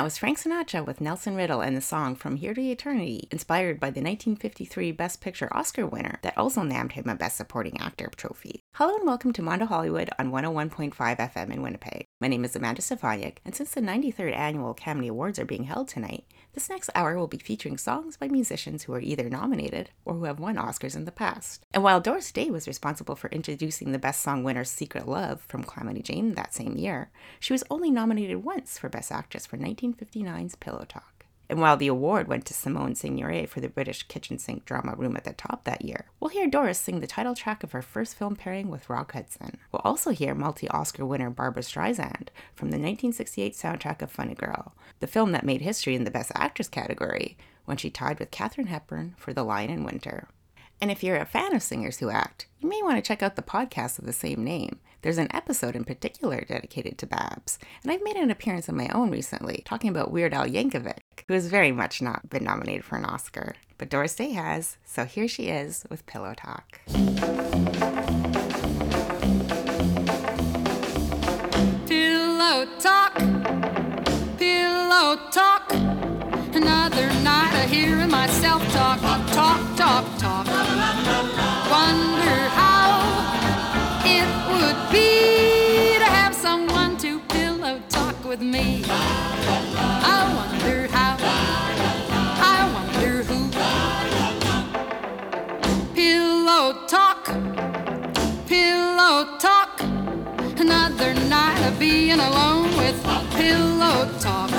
that was Frank Sinatra with Nelson Riddle and the song From Here to Eternity, inspired by the 1953 Best Picture Oscar winner that also named him a Best Supporting Actor trophy. Hello and welcome to Mondo Hollywood on 101.5 FM in Winnipeg. My name is Amanda Stefaniak, and since the 93rd Annual Academy Awards are being held tonight, this next hour will be featuring songs by musicians who are either nominated or who have won Oscars in the past. And while Doris Day was responsible for introducing the Best Song winner Secret Love from Calamity Jane that same year, she was only nominated once for Best Actress for 1959's Pillow Talk. And while the award went to Simone Signoret for the British kitchen sink drama Room at the Top that year, we'll hear Doris sing the title track of her first film pairing with Rock Hudson. We'll also hear multi Oscar winner Barbra Streisand from the 1968 soundtrack of Funny Girl, the film that made history in the Best Actress category when she tied with Katharine Hepburn for The Lion in Winter. And if you're a fan of singers who act, you may want to check out the podcast of the same name. There's an episode in particular dedicated to Babs, and I've made an appearance of my own recently, talking about Weird Al Yankovic, who has very much not been nominated for an Oscar. But Doris Day has, so here she is with Pillow Talk. Pillow talk, hearing myself talk, talk, talk, talk. Wonder how it would be to have someone to pillow talk with me. I wonder how, I wonder who. Pillow talk, pillow talk. Another night of being alone with pillow talk.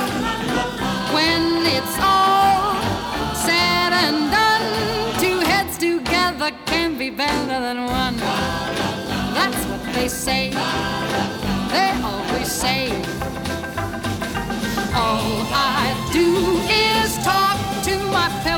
When it's all together can be better than one. That's what they say. They always say. All I do is talk to my pillow,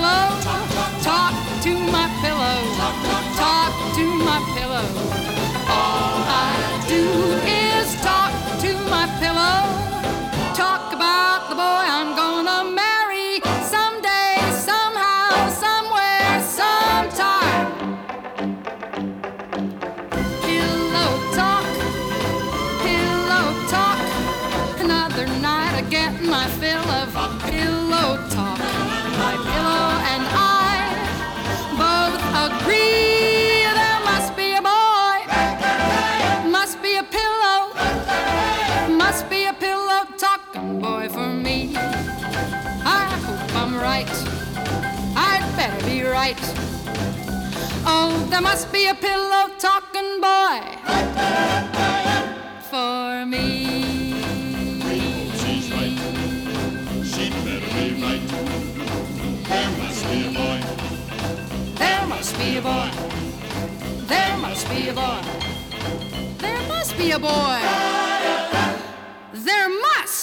There must be a pillow talking boy for me. She's right. She'd better be right. There must be a boy. There must be a boy. There must be a boy. There must be a boy. There must.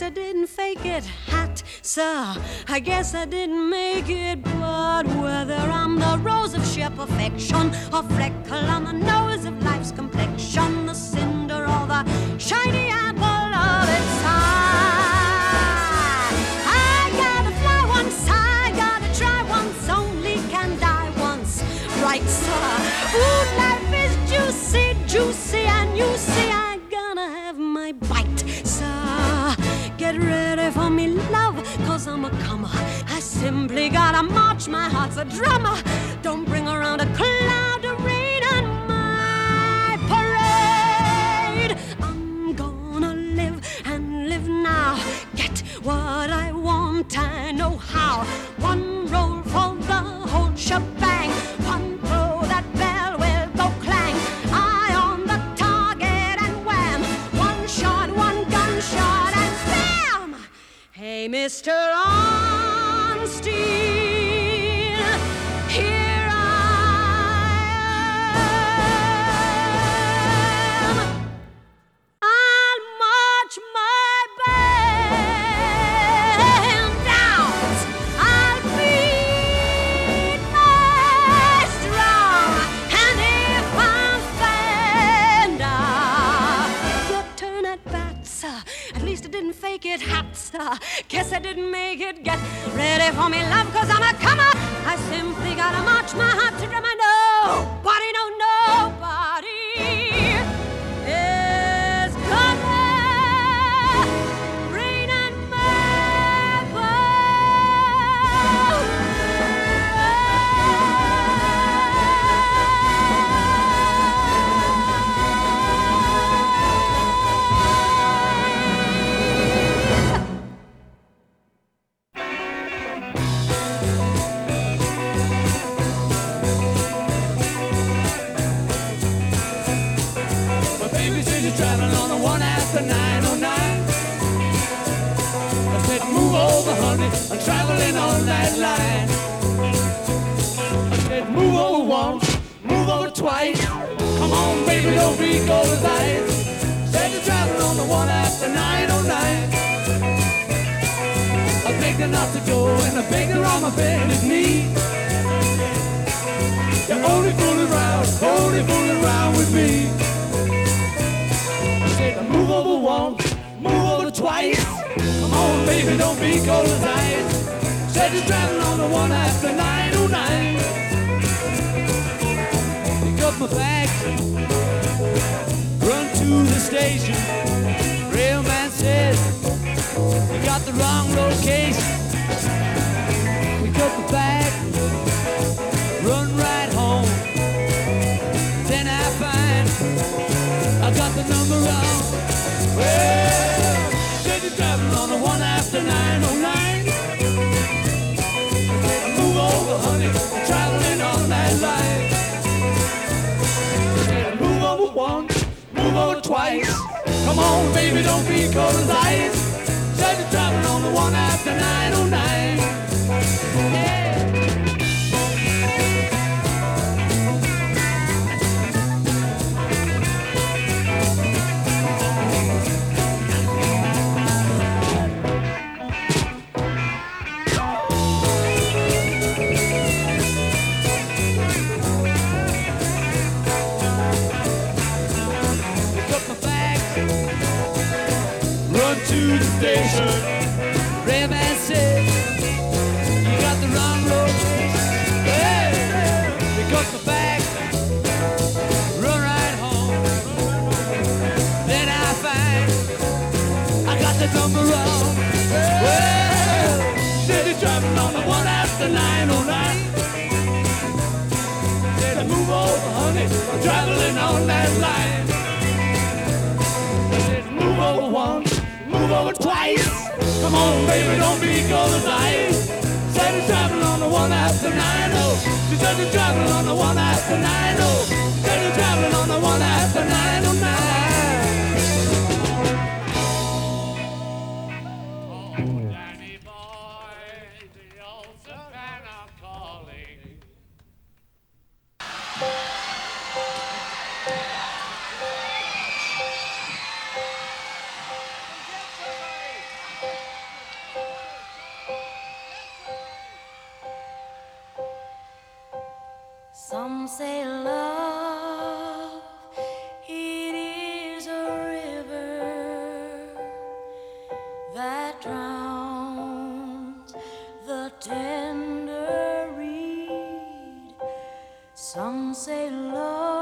Least I didn't fake it, hat, sir. I guess I didn't make it, but whether I'm the rose of sheer perfection or freckle on the nose of life's complexion, simply gotta march, my heart's a drummer. Don't bring around a cloud of rain on my parade. I'm gonna live and live now. Get what I want, I know how. One roll for the whole shebang. One throw, that bell will go clang. Eye on the target and wham. One shot, one gunshot and bam. Hey, Mr. Arnstein, at least I didn't fake it, hat. Guess I didn't make it. Get ready for me, love, cause I'm a comer. I simply gotta march my heart to drum. I nobody, no, nobody Some say love.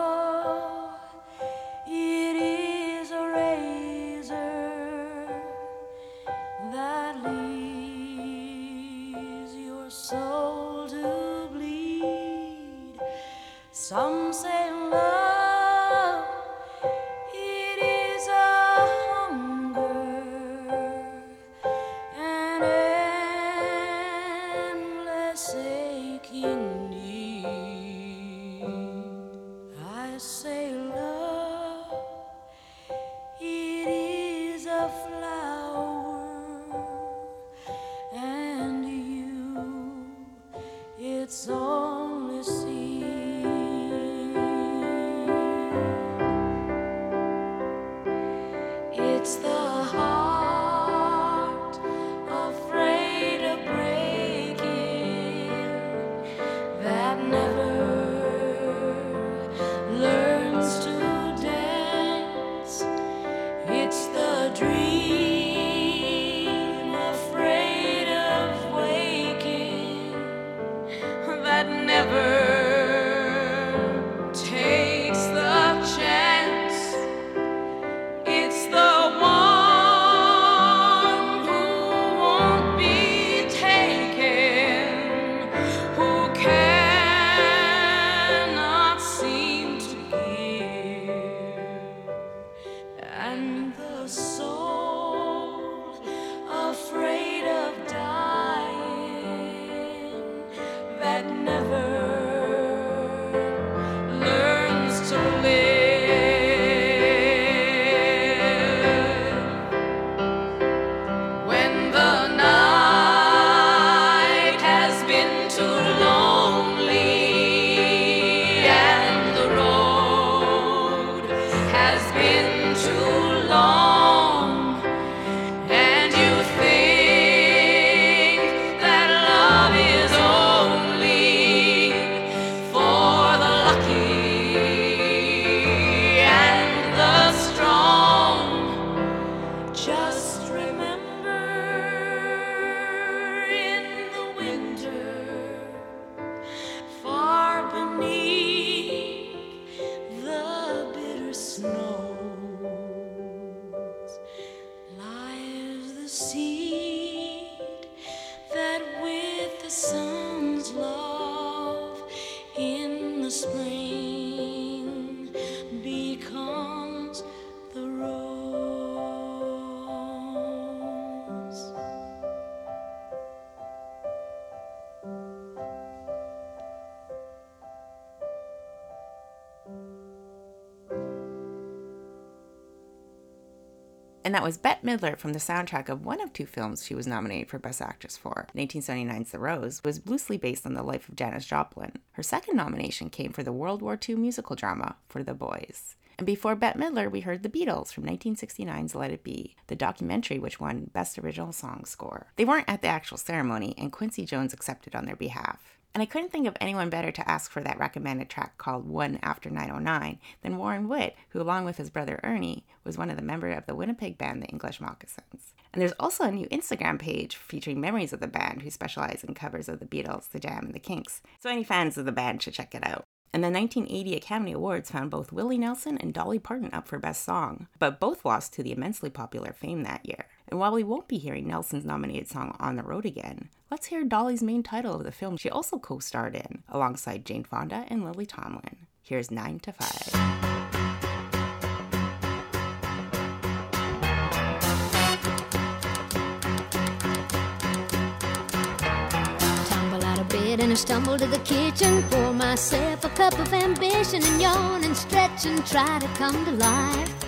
And that was Bette Midler from the soundtrack of one of two films she was nominated for Best Actress for. 1979's The Rose was loosely based on the life of Janis Joplin. Her second nomination came for the World War II musical drama For the Boys. And before Bette Midler, we heard The Beatles from 1969's Let It Be, the documentary which won Best Original Song Score. They weren't at the actual ceremony, and Quincy Jones accepted on their behalf. And I couldn't think of anyone better to ask for that recommended track called One After 909 than Warren Witt, who, along with his brother Ernie, was one of the members of the Winnipeg band The English Moccasins. And there's also a new Instagram page featuring memories of the band who specialize in covers of the Beatles, The Jam, and The Kinks. So any fans of the band should check it out. And the 1980 Academy Awards found both Willie Nelson and Dolly Parton up for Best Song, but both lost to the immensely popular Fame that year. And while we won't be hearing Nelson's nominated song On the Road Again, let's hear Dolly's main title of the film she also co starred in, alongside Jane Fonda and Lily Tomlin. Here's 9 to 5. Tumble out of bed and I stumble to the kitchen. Pour myself a cup of ambition and yawn and stretch and try to come to life.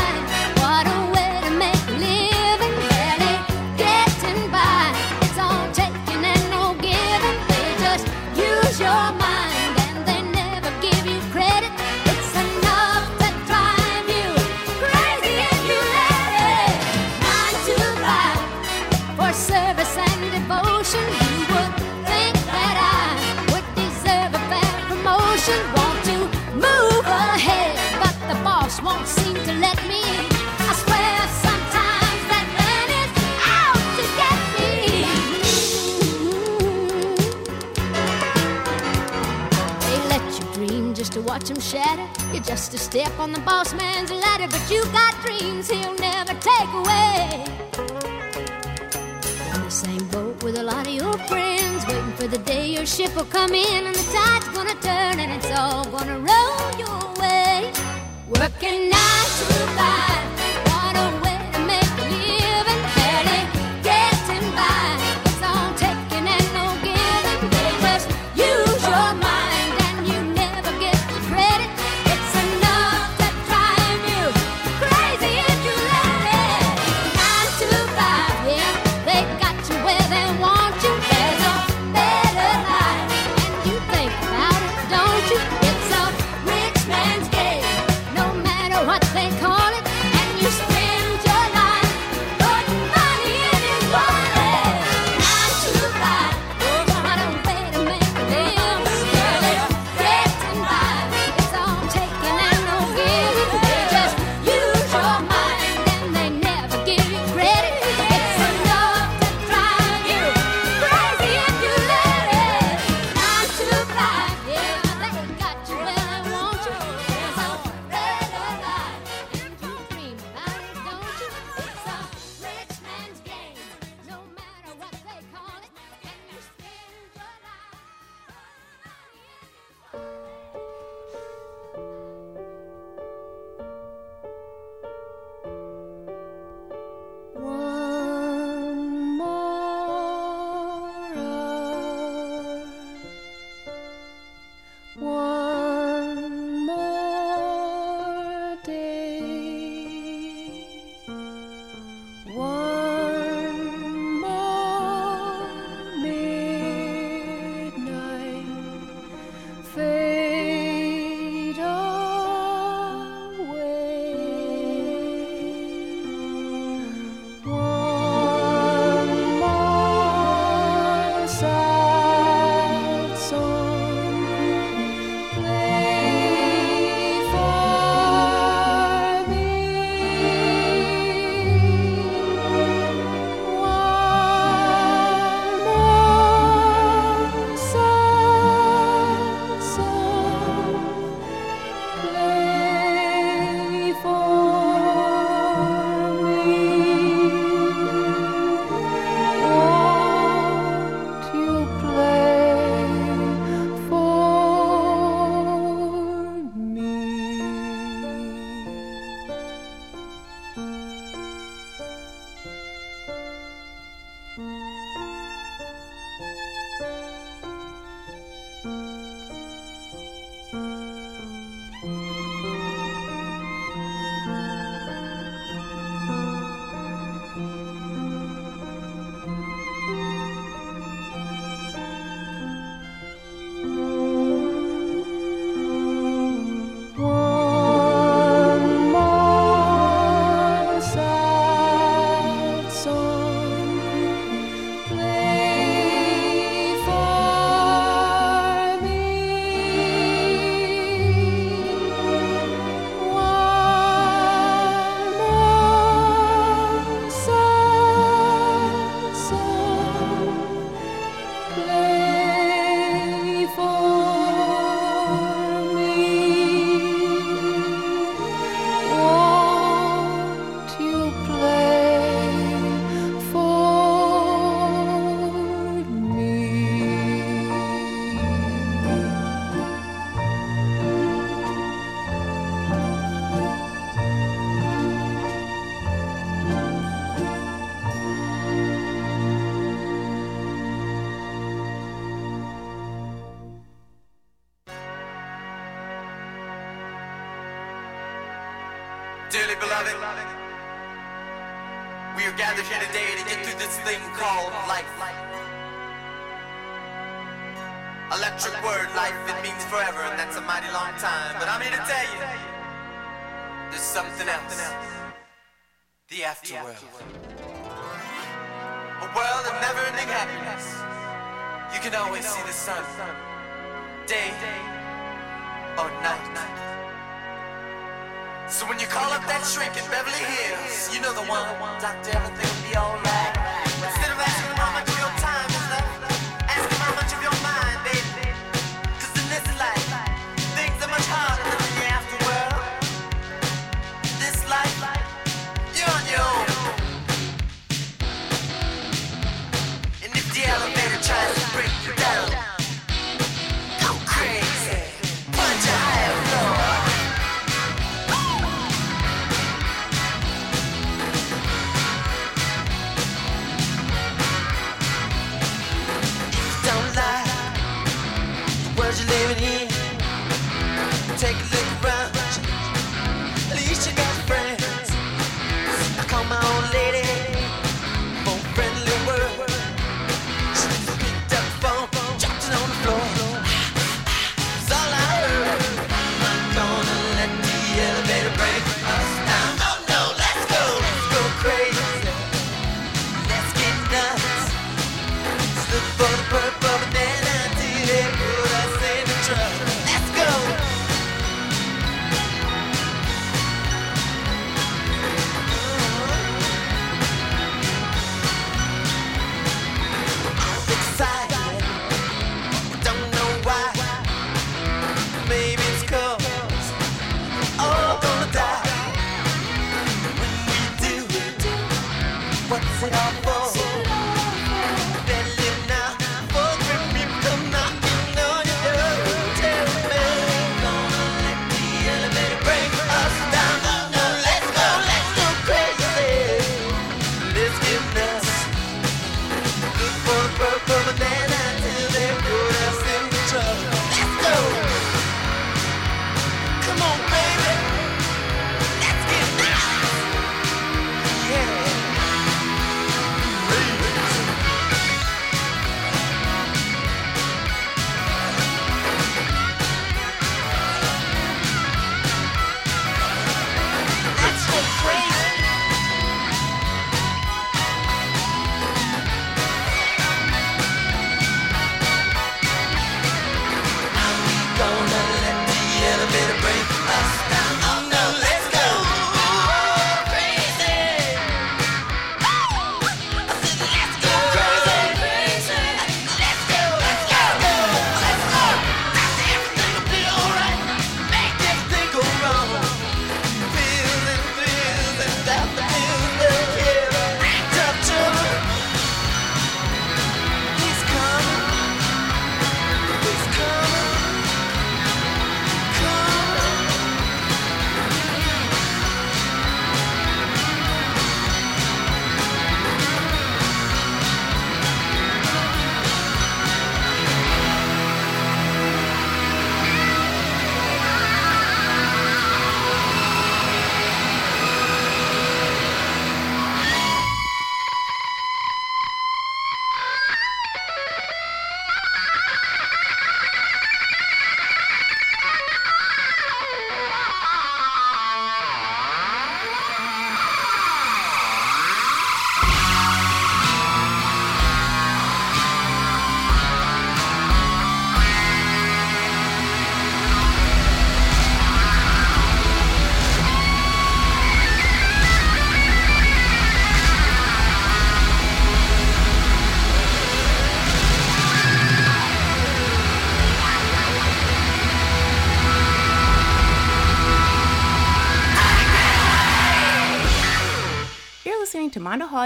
Watch him shatter. You're just a step on the boss man's ladder, but you got dreams he'll never take away in the same boat with a lot of your friends, waiting for the day your ship will come in and the tide's gonna turn and it's all gonna roll your way. Working nine to five,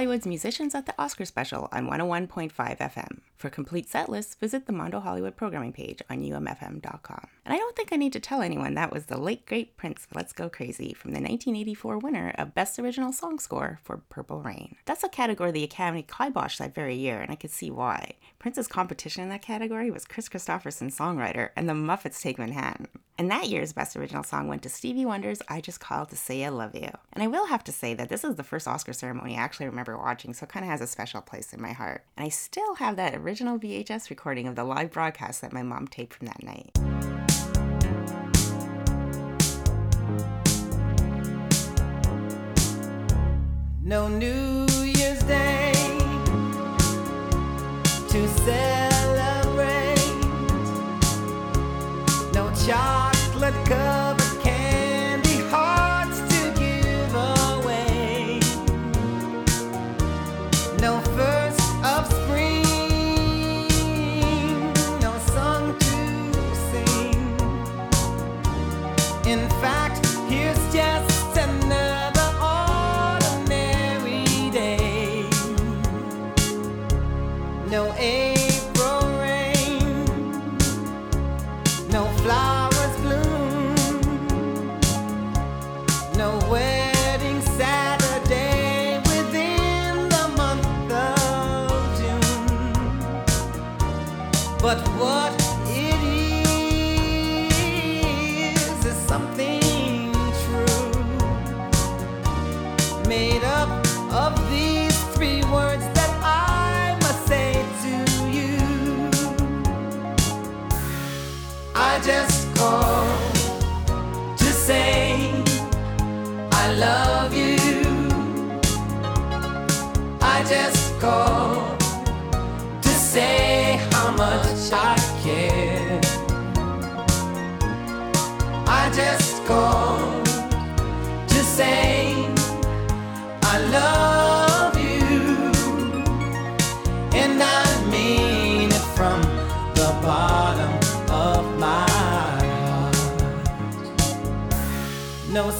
Hollywood's musicians at the Oscar special on 101.5 FM. For complete set lists, visit the Mondo Hollywood programming page on umfm.com. And I don't think I need to tell anyone that was the late great Prince Let's Go Crazy from the 1984 winner of Best Original Song Score for Purple Rain. That's a category the Academy kiboshed that very year, and I could see why. Prince's competition in that category was Kris Kristofferson's songwriter, and the Muppets Take Manhattan. And that year's Best Original Song went to Stevie Wonder's I Just Called to Say I Love You. And I will have to say that this is the first Oscar ceremony I actually remember watching, so it kind of has a special place in my heart. And I still have that original VHS recording of the live broadcast that my mom taped from that night. No New Year's Day to say.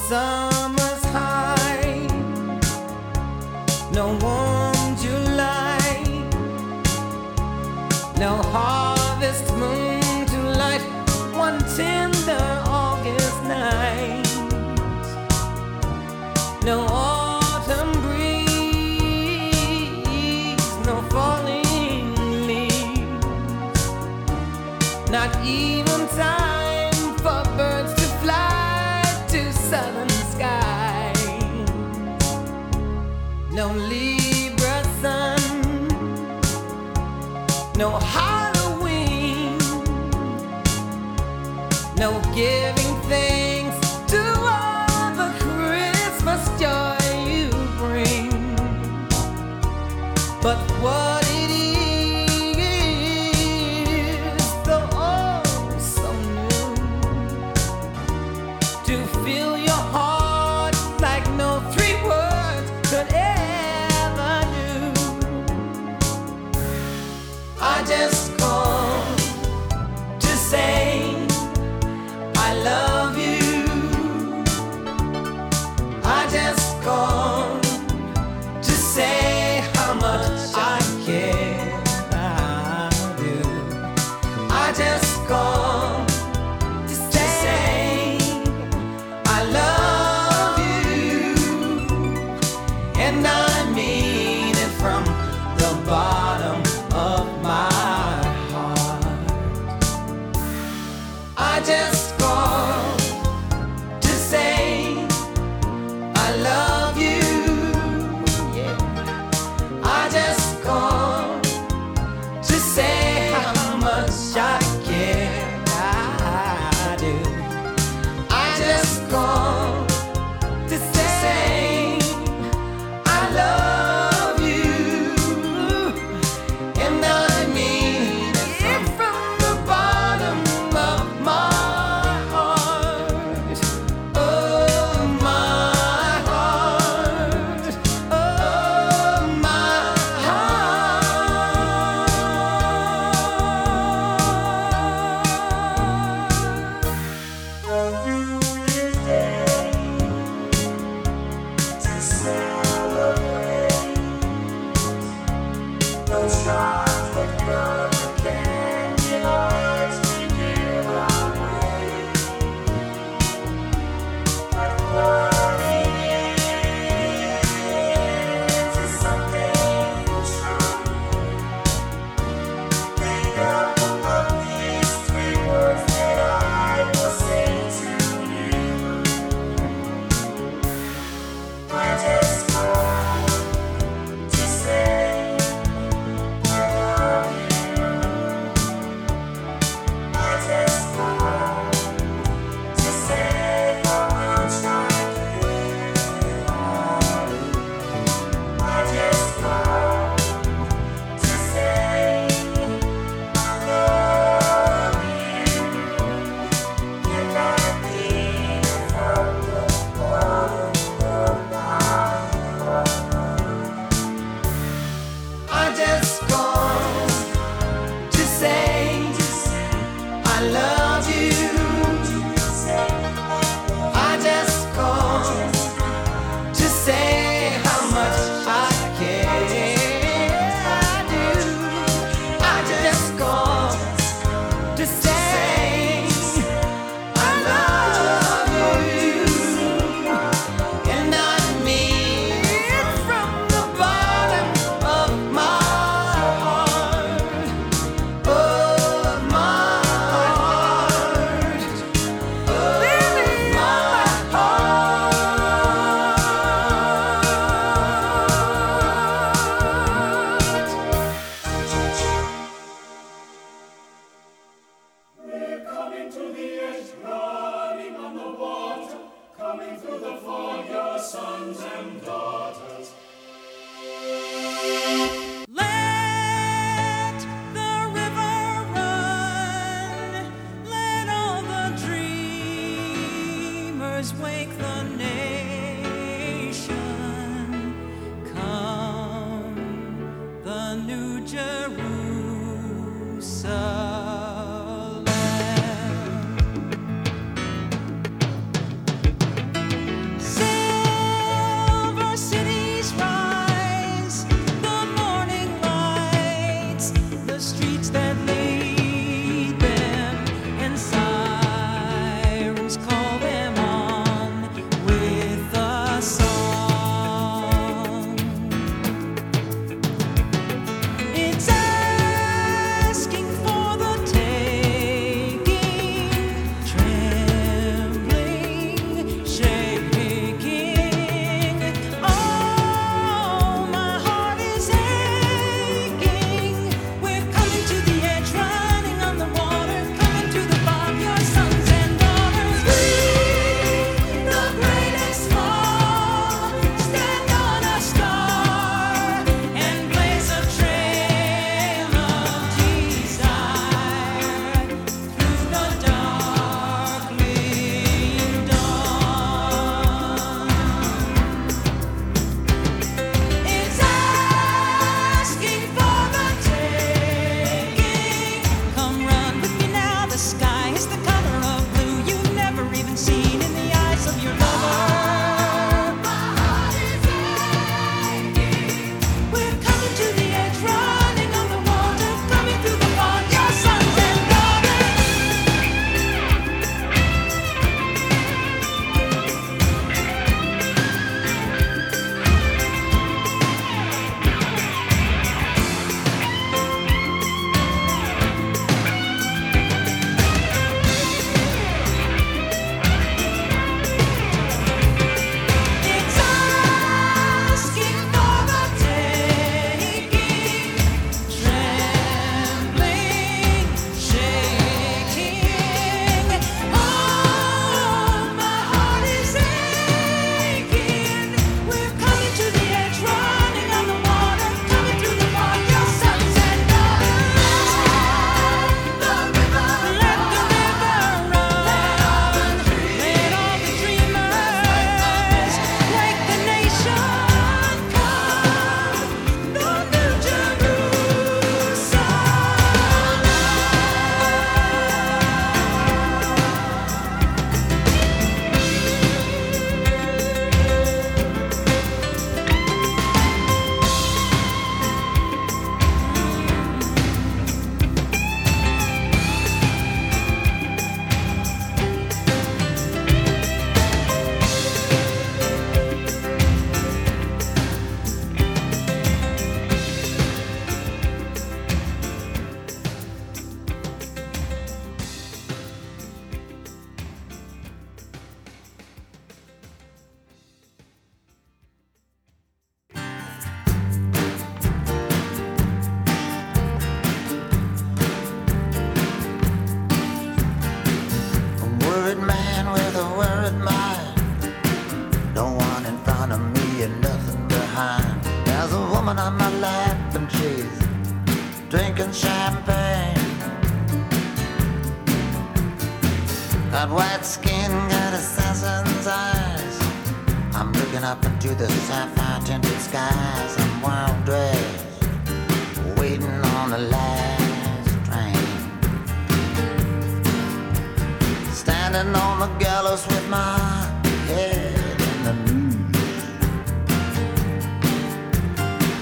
sun. yeah. and I mean.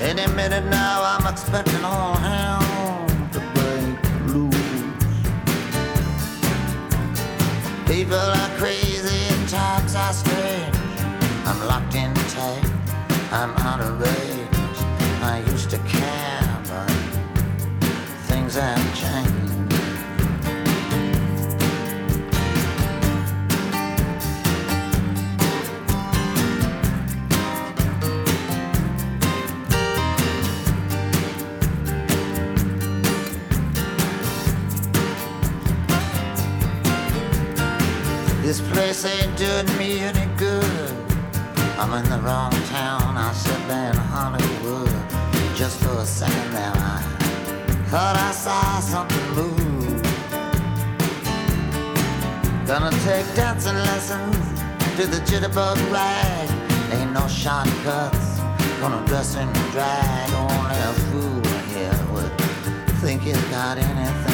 Any minute now, I'm expecting all hell to break loose. People This place ain't doing me any good. I'm in the wrong town. I should be in Hollywood. Just for a second there, I thought I saw something move. Gonna take dancing lessons to the jitterbug rag. Ain't no shortcuts. Gonna dress in drag. Only a fool here would think he's got anything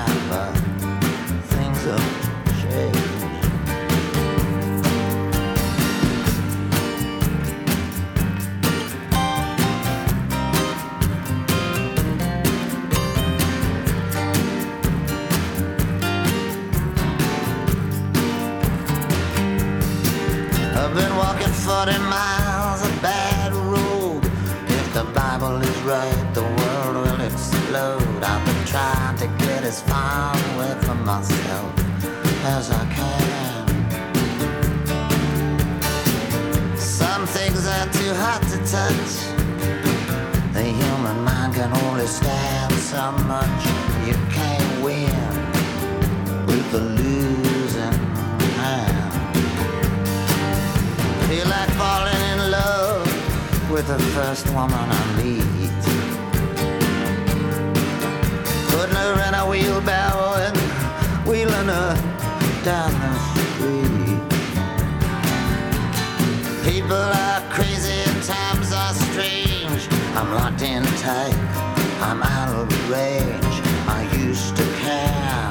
walking 40 miles of bad road. If the Bible is right, the world will explode. I've been trying to get as far away from myself as I can. Some things are too hot to touch. The human mind can only stand so much. You can't win with the losing Feel like falling in love with the first woman I meet. Putting her in a wheelbarrow and wheeling her down the street. People are crazy times are strange. I'm locked in tight, I'm out of range. I used to care,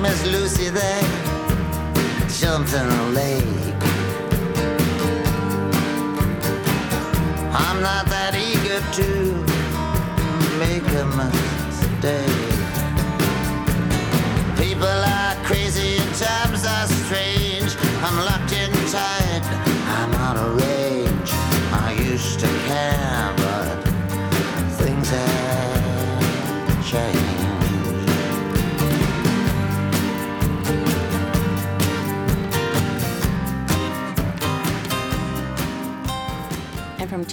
Miss Lucy, they jumped in the lake. I'm not that eager to make a mistake.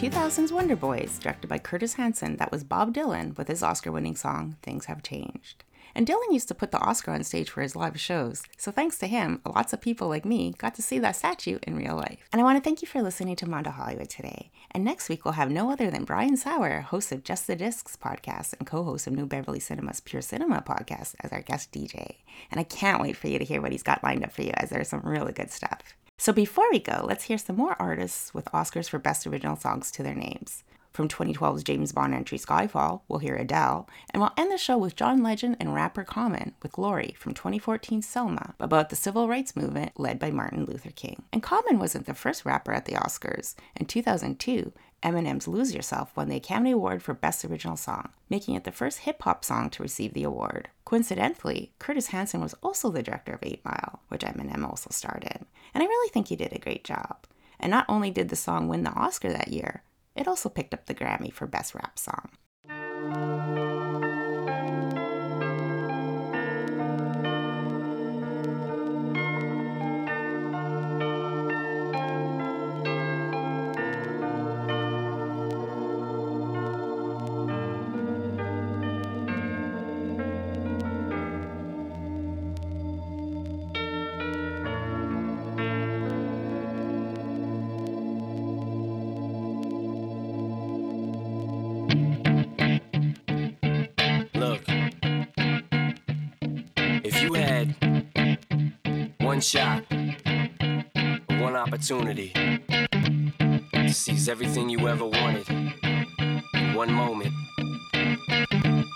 2000's Wonder Boys, directed by Curtis Hanson, that was Bob Dylan with his Oscar winning song, Things Have Changed. And Dylan used to put the Oscar on stage for his live shows, so thanks to him, lots of people like me got to see that statue in real life. And I want to thank you for listening to Mondo Hollywood today. And next week we'll have no other than Brian Saur, host of Just the Discs podcast and co-host of New Beverly Cinema's Pure Cinema podcast, as our guest DJ. And I can't wait for you to hear what he's got lined up for you, as there's some really good stuff. So before we go, let's hear some more artists with Oscars for Best Original Songs to their names. From 2012's James Bond entry Skyfall, we'll hear Adele, and we'll end the show with John Legend and rapper Common with Glory from 2014's Selma, about the civil rights movement led by Martin Luther King. And Common wasn't the first rapper at the Oscars. In 2002, Eminem's Lose Yourself won the Academy Award for Best Original Song, making it the first hip hop song to receive the award. Coincidentally, Curtis Hanson was also the director of 8 Mile, which Eminem also starred in, and I really think he did a great job. And not only did the song win the Oscar that year, it also picked up the Grammy for Best Rap Song. One shot, one opportunity to seize everything you ever wanted in one moment,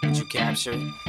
would you capture it?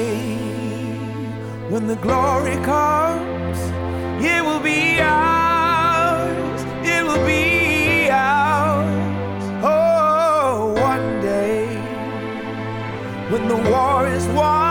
when the glory comes, it will be ours. It will be ours. Oh, one day, when the war is won,